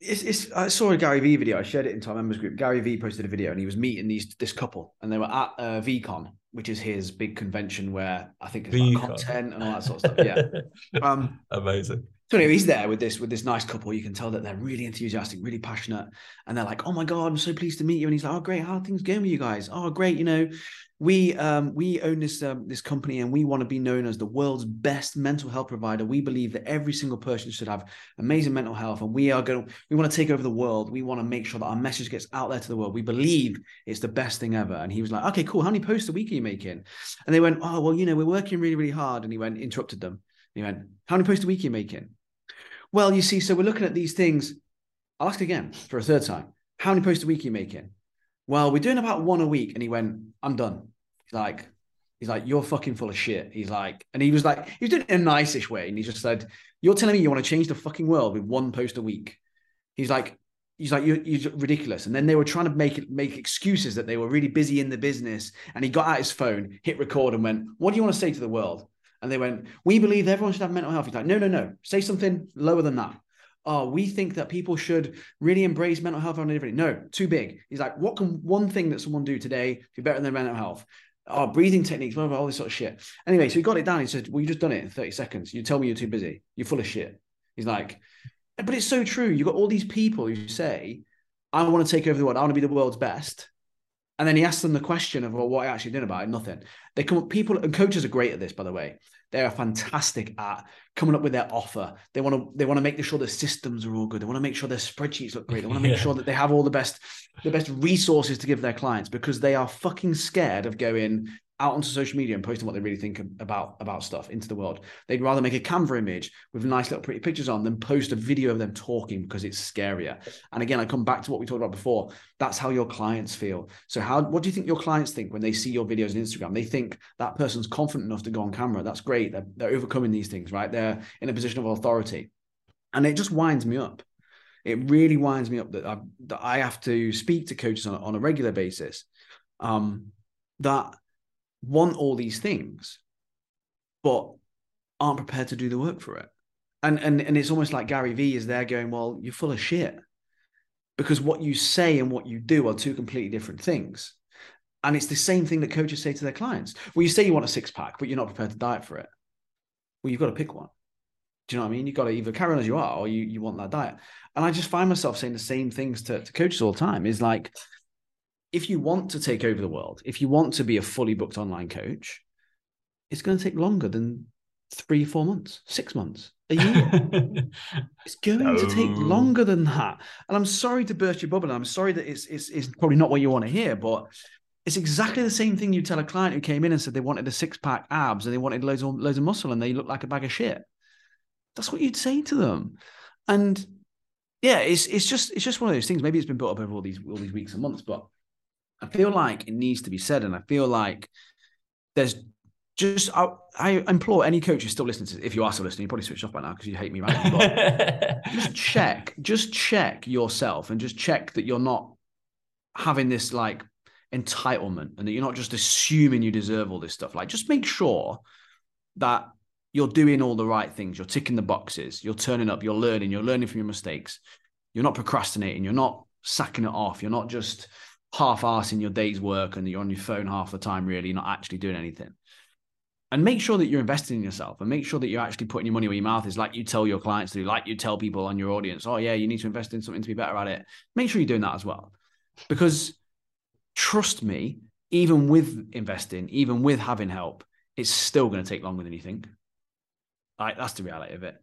It's, it's, I saw a Gary Vee video. I shared it into our members group. Gary Vee posted a video and he was meeting these this couple and they were at uh, VeeCon which is his big convention where I think it's like content and all that sort of stuff. Yeah. Um, Amazing. So anyway, he's there with this with this nice couple. You can tell that they're really enthusiastic, really passionate, and they're like, "Oh my god, I'm so pleased to meet you." And he's like, "Oh great, how are things going with you guys? Oh great, you know, we um we own this um, this company and we want to be known as the world's best mental health provider. We believe that every single person should have amazing mental health, and we are going. We want to take over the world. We want to make sure that our message gets out there to the world. We believe it's the best thing ever." And he was like, "Okay, cool. How many posts a week are you making?" And they went, "Oh well, you know, we're working really really hard." And he went interrupted them. He went, "How many posts a week are you making?" Well, you see, so we're looking at these things. I'll ask again for a third time. How many posts a week are you making? Well, we're doing about one a week. And he went, I'm done. He's like, he's like, you're fucking full of shit. He's like, and he was like, he was doing it in a nice-ish way. And he just said, You're telling me you want to change the fucking world with one post a week. He's like, he's like, you're, you're ridiculous. And then they were trying to make it make excuses that they were really busy in the business. And he got out his phone, hit record, and went, What do you want to say to the world? And they went, We believe everyone should have mental health. He's like, No, no, no. Say something lower than that. Oh, we think that people should really embrace mental health and everything. No, too big. He's like, What can one thing that someone do today to be better than their mental health? Oh, breathing techniques, blah, blah, all this sort of shit. Anyway, so he got it down. He said, Well, you just done it in 30 seconds. You tell me you're too busy. You're full of shit. He's like, But it's so true. You've got all these people who say, I want to take over the world. I want to be the world's best. And then he asks them the question of, well, what are you actually doing about it? Nothing. They come up, people and coaches are great at this, by the way. They are fantastic at coming up with their offer. They want to they want to make sure the systems are all good. They want to make sure their spreadsheets look great. They want to make Yeah. sure that they have all the best the best resources to give their clients because they are fucking scared of going out onto social media and posting what they really think about about stuff into the world. They'd rather make a Canva image with nice little pretty pictures on than post a video of them talking because it's scarier. And again, I come back to what we talked about before. That's how your clients feel. So how what do you think your clients think when they see your videos on Instagram? They think that person's confident enough to go on camera. That's great. They're, they're overcoming these things, right? They're in a position of authority. And it just winds me up. It really winds me up that I, that I have to speak to coaches on, on a regular basis um, that want all these things, but aren't prepared to do the work for it. And and and it's almost like Gary Vee is there going, well, you're full of shit, because what you say and what you do are two completely different things. And it's the same thing that coaches say to their clients. Well, you say you want a six pack, but you're not prepared to diet for it. Well, you've got to pick one. Do you know what I mean? You've got to either carry on as you are or you, you want that diet. And I just find myself saying the same things to, to coaches all the time is like, if you want to take over the world, if you want to be a fully booked online coach, it's going to take longer than three, four months, six months, a year. it's going to take longer than that. And I'm sorry to burst your bubble. and I'm sorry that it's, it's, it's probably not what you want to hear, but it's exactly the same thing you tell a client who came in and said they wanted a six pack abs and they wanted loads of, loads of muscle and they look like a bag of shit. That's what you'd say to them. And yeah, it's it's just it's just one of those things. Maybe it's been built up over all these all these weeks and months, but I feel like it needs to be said, and I feel like there's just I, I implore any coach who's still listening to if you are still listening, you probably switched off by now because you hate me, right? Just check, just check yourself, and just check that you're not having this like entitlement, and that you're not just assuming you deserve all this stuff. Like, just make sure that you're doing all the right things. You're ticking the boxes. You're turning up. You're learning. You're learning from your mistakes. You're not procrastinating. You're not sacking it off. You're not just half-assing your day's work and you're on your phone half the time. Really, not actually doing anything. And make sure that you're investing in yourself, and make sure that you're actually putting your money where your mouth is, like you tell your clients to do, like you tell people on your audience. Oh yeah, you need to invest in something to be better at it. Make sure you're doing that as well, because trust me, even with investing, even with having help, it's still going to take longer than you think. Like that's the reality of it.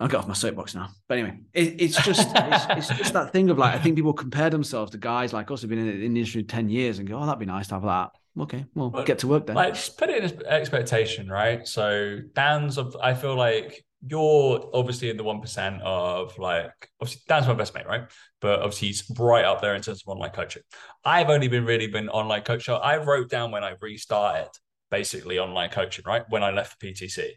I'll get off my soapbox now. But anyway, it, it's just it's, it's just that thing of like I think people compare themselves to guys like us who've been in the industry ten years and go, oh, that'd be nice to have that. Okay, well, But, get to work then. like put it in expectation, right? So Dan's of I feel like you're obviously in the one percent of like obviously Dan's my best mate, right? But obviously he's right up there in terms of online coaching. I've only been really been online coach. So I wrote down when I restarted basically online coaching, right? When I left the PTC.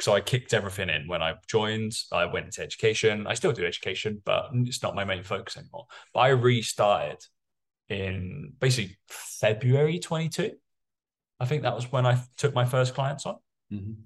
So I kicked everything in when I joined. I went into education. I still do education, but it's not my main focus anymore. But I restarted in basically February 22. I think that was when I took my first clients on. Mhm.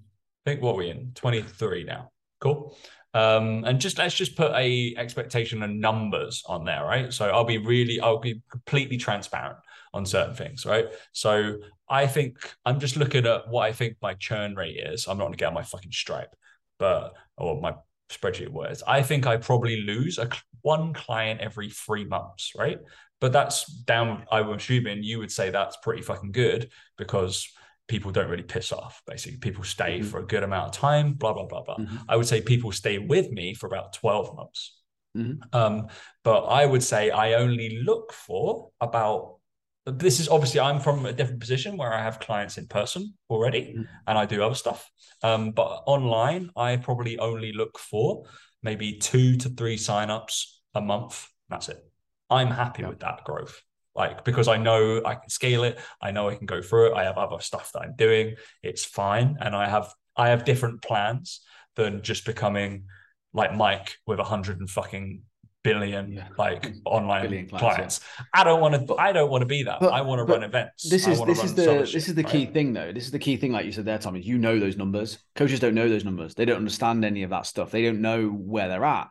I think what are we in 23 now. Cool. Um, and just let's just put a expectation and numbers on there, right? So I'll be really, I'll be completely transparent on certain things, right? So I think I'm just looking at what I think my churn rate is. I'm not gonna get on my fucking Stripe, but or my spreadsheet was. I think I probably lose a one client every three months, right? But that's down. I'm assuming you would say that's pretty fucking good because people don't really piss off. Basically, people stay mm-hmm. for a good amount of time. Blah blah blah blah. Mm-hmm. I would say people stay with me for about twelve months. Mm-hmm. Um, but I would say I only look for about. This is obviously I'm from a different position where I have clients in person already, mm-hmm. and I do other stuff. Um, but online, I probably only look for maybe two to three signups a month. That's it. I'm happy with that growth like because I know I can scale it, I know I can go through it. I have other stuff that I'm doing. It's fine, and I have I have different plans than just becoming like Mike with a hundred and fucking billion yeah. like online billion clients. clients. Yeah. I don't want to. I don't want to be that. But, I want to run events. This is this is the this is the key right? thing though. This is the key thing, like you said there, Tommy. You know those numbers. Coaches don't know those numbers. They don't understand any of that stuff. They don't know where they're at,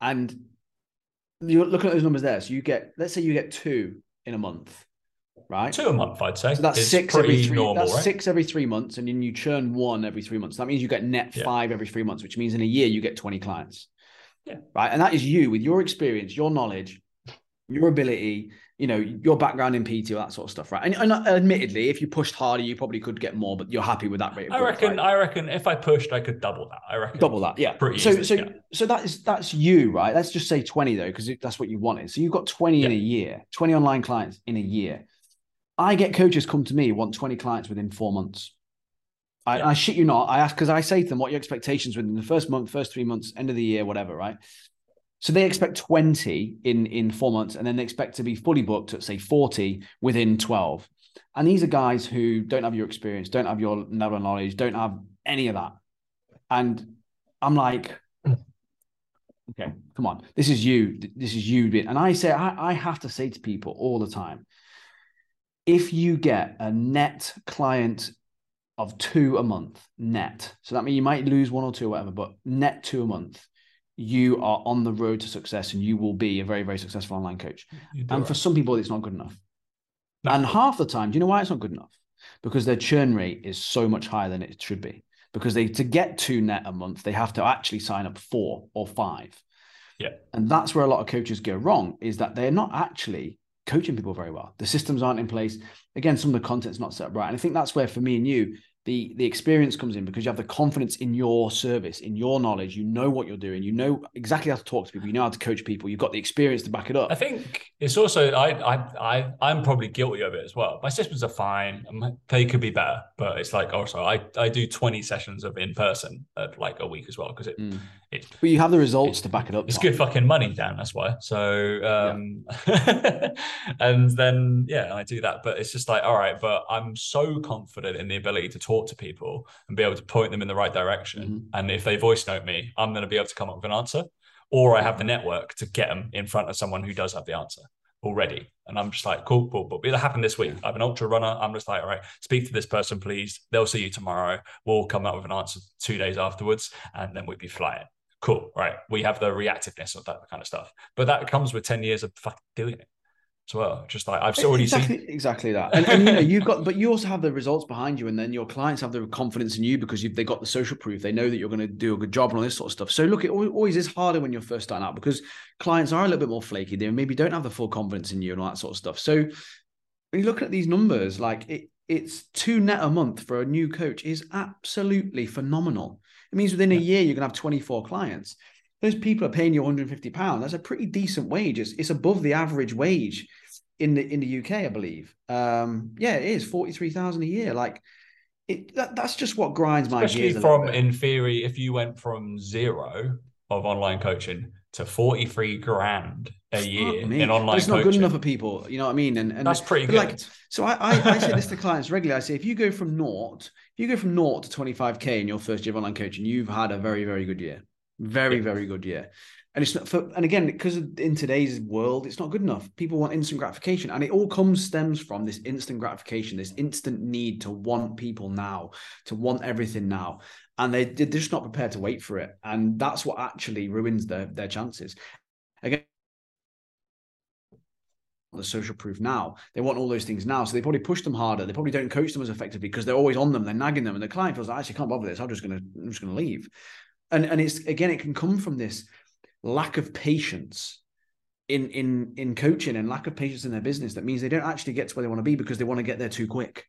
and you're looking at those numbers there. So you get, let's say you get two in a month, right? Two a month, I'd say. So that's it's six every three. Normal, that's right? six every three months, and then you churn one every three months. That means you get net yeah. five every three months, which means in a year you get twenty clients. Yeah. Right, and that is you with your experience, your knowledge, your ability, you know, your background in PT, all that sort of stuff, right? And, and admittedly, if you pushed harder, you probably could get more, but you're happy with that rate. I growth, reckon. right? I reckon if I pushed, I could double that. I reckon double that. Yeah. Pretty so easily, so yeah. so that is that's you, right? Let's just say twenty though, because that's what you wanted. So you've got twenty yeah. in a year, twenty online clients in a year. I get coaches come to me want twenty clients within four months. I, yeah. I shit you not. I ask because I say to them, "What your expectations within the first month, first three months, end of the year, whatever?" Right? So they expect 20 in, in four months, and then they expect to be fully booked at, say, 40 within 12. And these are guys who don't have your experience, don't have your level of knowledge, don't have any of that. And I'm like, okay, come on. This is you. This is you. And I say, I, I have to say to people all the time, if you get a net client of two a month net, so that means you might lose one or two or whatever, but net two a month, you are on the road to success and you will be a very, very successful online coach. And right. for some people, it's not good enough. No. And half the time, do you know why it's not good enough? Because their churn rate is so much higher than it should be. Because they to get two net a month, they have to actually sign up four or five. Yeah. And that's where a lot of coaches go wrong, is that they're not actually coaching people very well. The systems aren't in place. Again, some of the content's not set up right. And I think that's where for me and you, the the experience comes in because you have the confidence in your service in your knowledge. You know what you're doing. You know exactly how to talk to people. You know how to coach people. You've got the experience to back it up. I think it's also i i, I i'm probably guilty of it as well. My systems are fine. They could be better but it's like also i i do 20 sessions of in person at like a week as well because it, mm. it but you have the results to back it up it's good fucking money dan that's why. So um yeah. and then yeah i do that. But it's just like all right but i'm so confident in the ability to talk talk to people and be able to point them in the right direction. Mm-hmm. And if they voice note me, I'm going to be able to come up with an answer. Or I have the network to get them in front of someone who does have the answer already. And I'm just like, cool, cool. But it'll happen this week. I'm an ultra runner. I'm just like, all right, speak to this person, please. They'll see you tomorrow. We'll come up with an answer two days afterwards, and then we'd be flying. Cool. Right. We have the reactiveness of that kind of stuff. But that comes with 10 years of fucking doing it as well. Just like I've already exactly, seen exactly that, and, and you know you've got, but you also have the results behind you, and then your clients have the confidence in you because you've they got the social proof. They know that you're going to do a good job and all this sort of stuff. So look, it always is harder when you're first starting out because clients are a little bit more flaky. They maybe don't have the full confidence in you and all that sort of stuff. So when you look at these numbers, like it, it's two net a month for a new coach is absolutely phenomenal. It means within a year you're going to have 24 clients those people are paying you 150 pounds. That's a pretty decent wage. It's, it's above the average wage in the in the UK, I believe. Um, yeah, it is 43,000 a year. Like it that, that's just what grinds my Especially gears. from in theory, if you went from zero of online coaching to 43 grand a year in online it's not good enough for people you know what i mean and, and that's pretty good like so I, I, I say this to clients regularly i say if you go from naught if you go from naught to 25k in your first year of online coaching you've had a very very good year very, yeah. very good year. And it's not for, and again, because in today's world, it's not good enough. People want instant gratification. And it all comes, stems from this instant gratification, this instant need to want people now, to want everything now. and they they're just not prepared to wait for it, and that's what actually ruins their their chances. Again, the social proof now. They want all those things now. So they probably push them harder. They probably don't coach them as effectively because they're always on them. They're nagging them. And the client feels like, actually can't bother this. I'm just gonna I'm just gonna leave. And and it's again, it can come from this lack of patience in in in coaching and lack of patience in their business. That means they don't actually get to where they want to be because they want to get there too quick.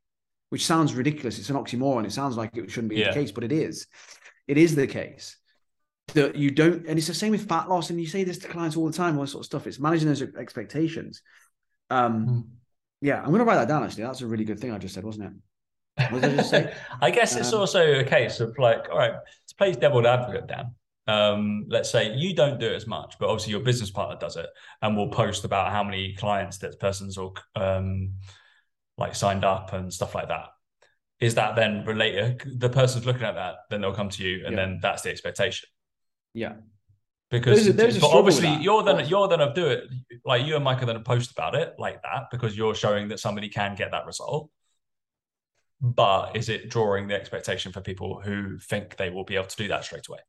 Which sounds ridiculous. It's an oxymoron. It sounds like it shouldn't be Yeah. the case, but it is. It is the case that you don't, and it's the same with fat loss. And you say this to clients all the time, all this sort of stuff. It's managing those expectations. Um, Hmm. yeah, I'm going to write that down. Actually, that's a really good thing I just said, wasn't it? What did I just say? I guess it's Um, also a case of like, all right, to play devil's advocate, Dan. Um, let's say you don't do it as much, but obviously your business partner does it, and will post about how many clients that person's or um, like signed up and stuff like that. Is that then related? The person's looking at that, then they'll come to you, and Yeah. then that's the expectation. Yeah, Because, There's there's but obviously you're then you're then gonna do it like you and Mike are then post about it like that because you're showing that somebody can get that result. But is it drawing the expectation for people who think they will be able to do that straight away?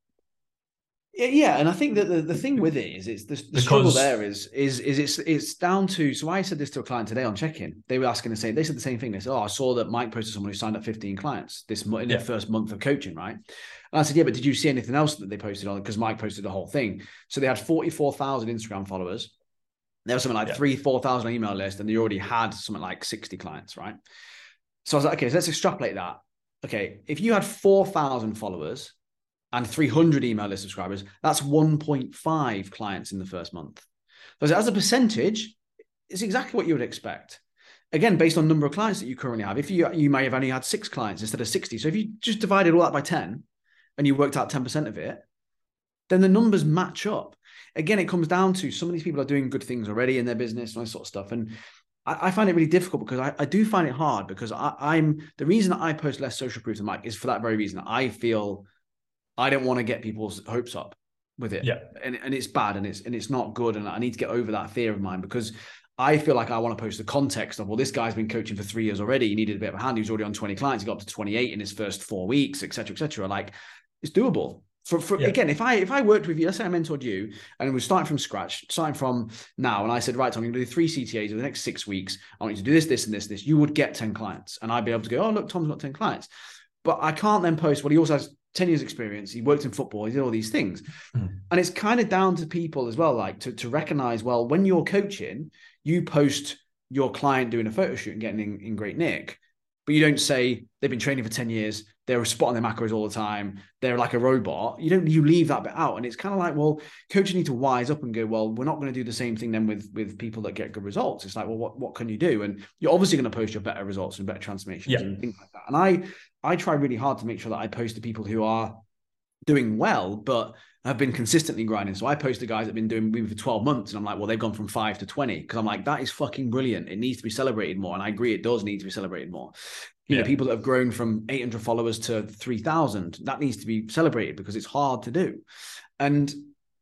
Yeah, yeah, and I think that the, the thing with it is it's the, the struggle there is is is it's it's down to so I said this to a client today on check-in. They were asking the same, they said the same thing. They said, Oh, I saw that Mike posted someone who signed up 15 clients this month in Yeah. their first month of coaching, right? And I said, Yeah, but did you see anything else that they posted on? Because Mike posted the whole thing. So they had 44,000 Instagram followers. There was something like Yeah. three, four thousand email list, and they already had something like 60 clients, right? So I was like, okay, so let's extrapolate that. Okay, if you had 4,000 followers and 300 email list subscribers, that's 1.5 clients in the first month. So as a percentage, it's exactly what you would expect. Again, based on number of clients that you currently have. If you you may have only had six clients instead of 60. So if you just divided all that by 10 and you worked out 10% of it, then the numbers match up. Again, it comes down to some of these people are doing good things already in their business and all sort of stuff. And I, I find it really difficult because I, I do find it hard because I, I'm the reason that I post less social proof than Mike is for that very reason. I feel I don't want to get people's hopes up with it. Yeah. And, and it's bad and it's and it's not good. And I need to get over that fear of mine because I feel like I want to post the context of well, this guy's been coaching for three years already. He needed a bit of a hand. He was already on 20 clients. He got up to 28 in his first four weeks, et cetera, et cetera. Like it's doable. For, for Yeah. again, if I if I worked with you, let's say I mentored you and we're starting from scratch, starting from now, and I said, right, Tom, I'm gonna do three CTAs over the next six weeks. I want you to do this, this, and this, this. You would get 10 clients. And I'd be able to go, oh, look, Tom's got 10 clients. But I can't then post, well, he also has 10 years experience. He worked in football. He did all these things. Mm. And it's kind of down to people as well, like to, to recognize, well, when you're coaching, you post your client doing a photo shoot and getting in, in great nick, but you don't say they've been training for 10 years, they're spotting their macros all the time, they're like a robot. You don't, you leave that bit out. And it's kind of like, well, coaches need to wise up and go, well, we're not going to do the same thing then with, with people that get good results. It's like, well, what, what can you do? And you're obviously going to post your better results and better transformations Yeah. and things like that. And I, I try really hard to make sure that I post to people who are doing well, but have been consistently grinding. So I post the guys that have been doing maybe for 12 months and I'm like, well, they've gone from five to 20 because I'm like, that is fucking brilliant. It needs to be celebrated more. And I agree, it does need to be celebrated more. You know, people that have grown from 800 followers to 3000, that needs to be celebrated because it's hard to do. And,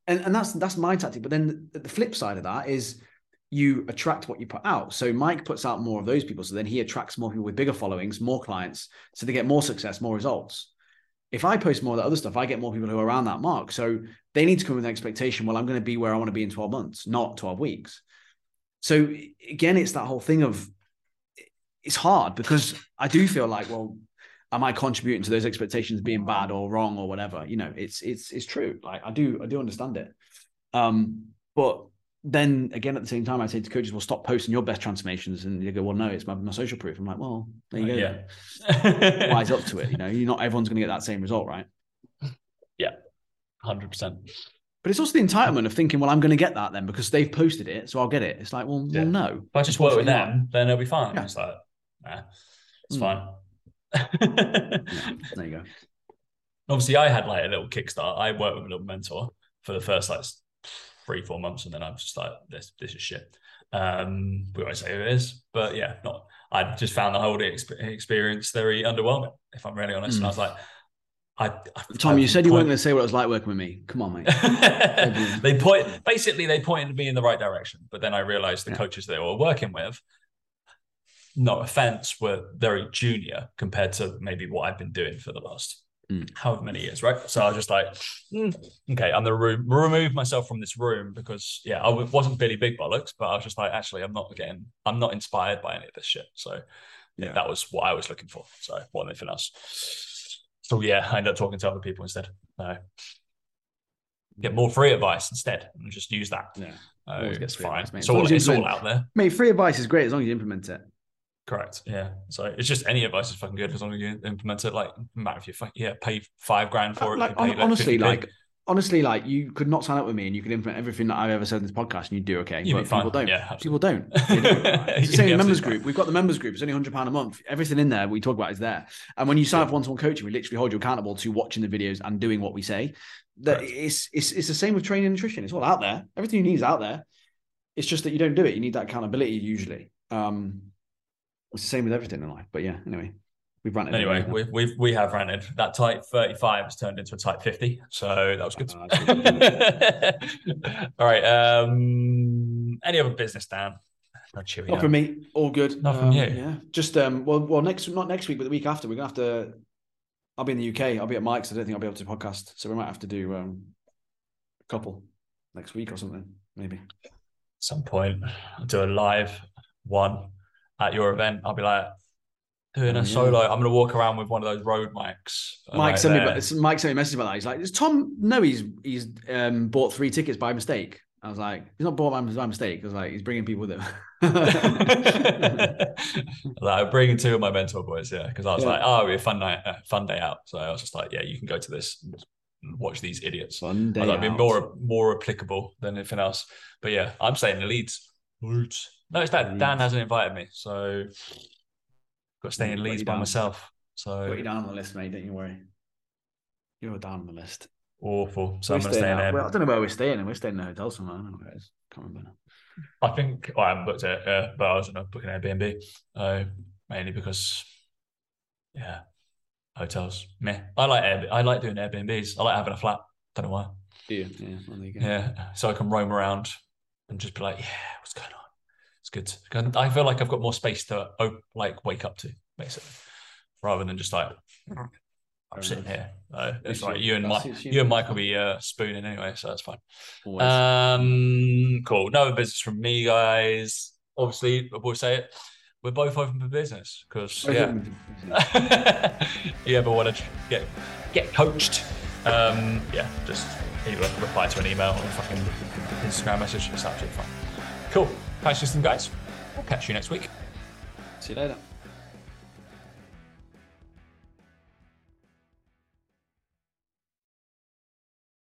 and, and that's, that's my tactic. But then the, the flip side of that is you attract what you put out. So Mike puts out more of those people. So then he attracts more people with bigger followings, more clients. So they get more success, more results if I post more of that other stuff, I get more people who are around that mark. So they need to come with an expectation. Well, I'm going to be where I want to be in 12 months, not 12 weeks. So again, it's that whole thing of it's hard because I do feel like, well, am I contributing to those expectations being bad or wrong or whatever? You know, it's it's it's true. Like I do I do understand it. Um, but then again, at the same time, I say to coaches, "Well, stop posting your best transformations," and they go, "Well, no, it's my, my social proof." I'm like, "Well, there you go." yeah. Wise up to it. You know, you're not everyone's going to get that same result, right? Yeah, Hundred percent. But it's also the entitlement of thinking, well, I'm going to get that then because they've posted it, so I'll get it. It's like, well, Yeah. well no. If I just work with them, then it'll be fine. Yeah. It's like, nah, it's Mm. fine. Yeah, there you go. Obviously, I had like a little kickstart. I worked with a little mentor for the first like three, four months, and then I'm just like, this, this is shit. Um, we won't say who it is, but yeah, not. I just found the whole experience very underwhelming, if I'm really honest. And I was like, I, I Tom, you I said you weren't going to say what it was like working with me. Come on, mate. they point basically they pointed me in the right direction, but then I realized the Yeah. coaches they were working with, no offense, were very junior compared to maybe what I've been doing for the last Mm. however many years, right? So I was just like, "Mm, okay, I'm gonna re- remove myself from this room because yeah, I w- wasn't Billy Big Bollocks, but I was just like, actually, I'm not getting, I'm not inspired by any of this shit. So yeah, Yeah. that was what I was looking for. So more than anything else. So yeah, I ended up talking to other people instead. No. Get more free advice instead and just use that. Yeah. Uh, it's fine. advice. It's all, it's all out there. Mate, free advice is great as long as you implement it. Correct. Yeah. So it's just any advice is fucking good as long as you implement it. Like, no matter if you fuck, yeah, pay five grand for it. like honestly, 50p. like honestly, like you could not sign up with me and you could implement everything that I've ever said in this podcast and you'd do okay. You'd but people don't. Yeah, people don't. They don't. It's the same in members group. We've got the members group. It's only hundred pound a month. Everything in there we talk about is there. And when you sign up for one-to-one coaching, we literally hold you accountable to watching the videos and doing what we say. That Correct. it's it's it's the same with training and nutrition. It's all out there. Everything you need is out there. It's just that you don't do it. You need that accountability usually. Um, it's the same with everything in life. But yeah, anyway, we've ranted. Anyway, again. we, we've we have ranted. That type 35 has turned into a type 50. So that was good. That's All right. Um any other business, Dan? Not chewy. Not no. from me. All good. Not from Um, you. Yeah. Just um. Well, well, next not next week, but the week after, we're gonna have to. I'll be in the UK. I'll be at Mike's. I don't think I'll be able to podcast, so we might have to do um a couple next week or something, maybe. some point I'll do a live one at your event. I'll be like doing a yeah. solo. I'm gonna walk around with one of those Rode mics. Mike sent me. Mike sent me a message about that. He's like, "Does Tom know he's he's um bought three tickets by mistake?" I was like, "He's not bought by, by mistake." I was like, "He's bringing people with him." like bringing two of my mentor boys, yeah, because I was Yeah. like, oh, it'll be a fun night, a fun day out. So I was just like, yeah, you can go to this and watch these idiots. Fun day I thought it'd be more more applicable than anything else. But yeah, I'm saying the Leeds. Leeds. No, it's that Dan hasn't invited me, so got to stay in Leeds by down. myself. So put you down on the list, mate. Don't you worry. You're down on the list. awful. So We're I'm gonna stay in there. well, I don't know where we're staying. We're staying in a hotel somewhere. I don't know where it is. Can't remember. now. I think well, I haven't booked it, uh, but I was gonna book an Airbnb, uh, mainly because, yeah, hotels. Meh. I like Air, I like doing Airbnbs. I like having a flat. Don't know why. You? Yeah. Well, there you go. Yeah, so I can roam around and just be like, yeah, what's going on? It's good. I feel like I've got more space to op- like wake up to, basically, rather than just like I'm sitting here. Uh, it's like you. and Mike, you. and Mike will be uh, spooning anyway, so that's fine. Always. Um, cool. No business from me, guys. Obviously, we'll say it. We're both open for business because yeah, you ever want to get get coached? Um, yeah, just either reply to an email or a fucking Instagram message. It's absolutely fine. Cool. Thanks for listening, guys. We'll catch you next week. See you later.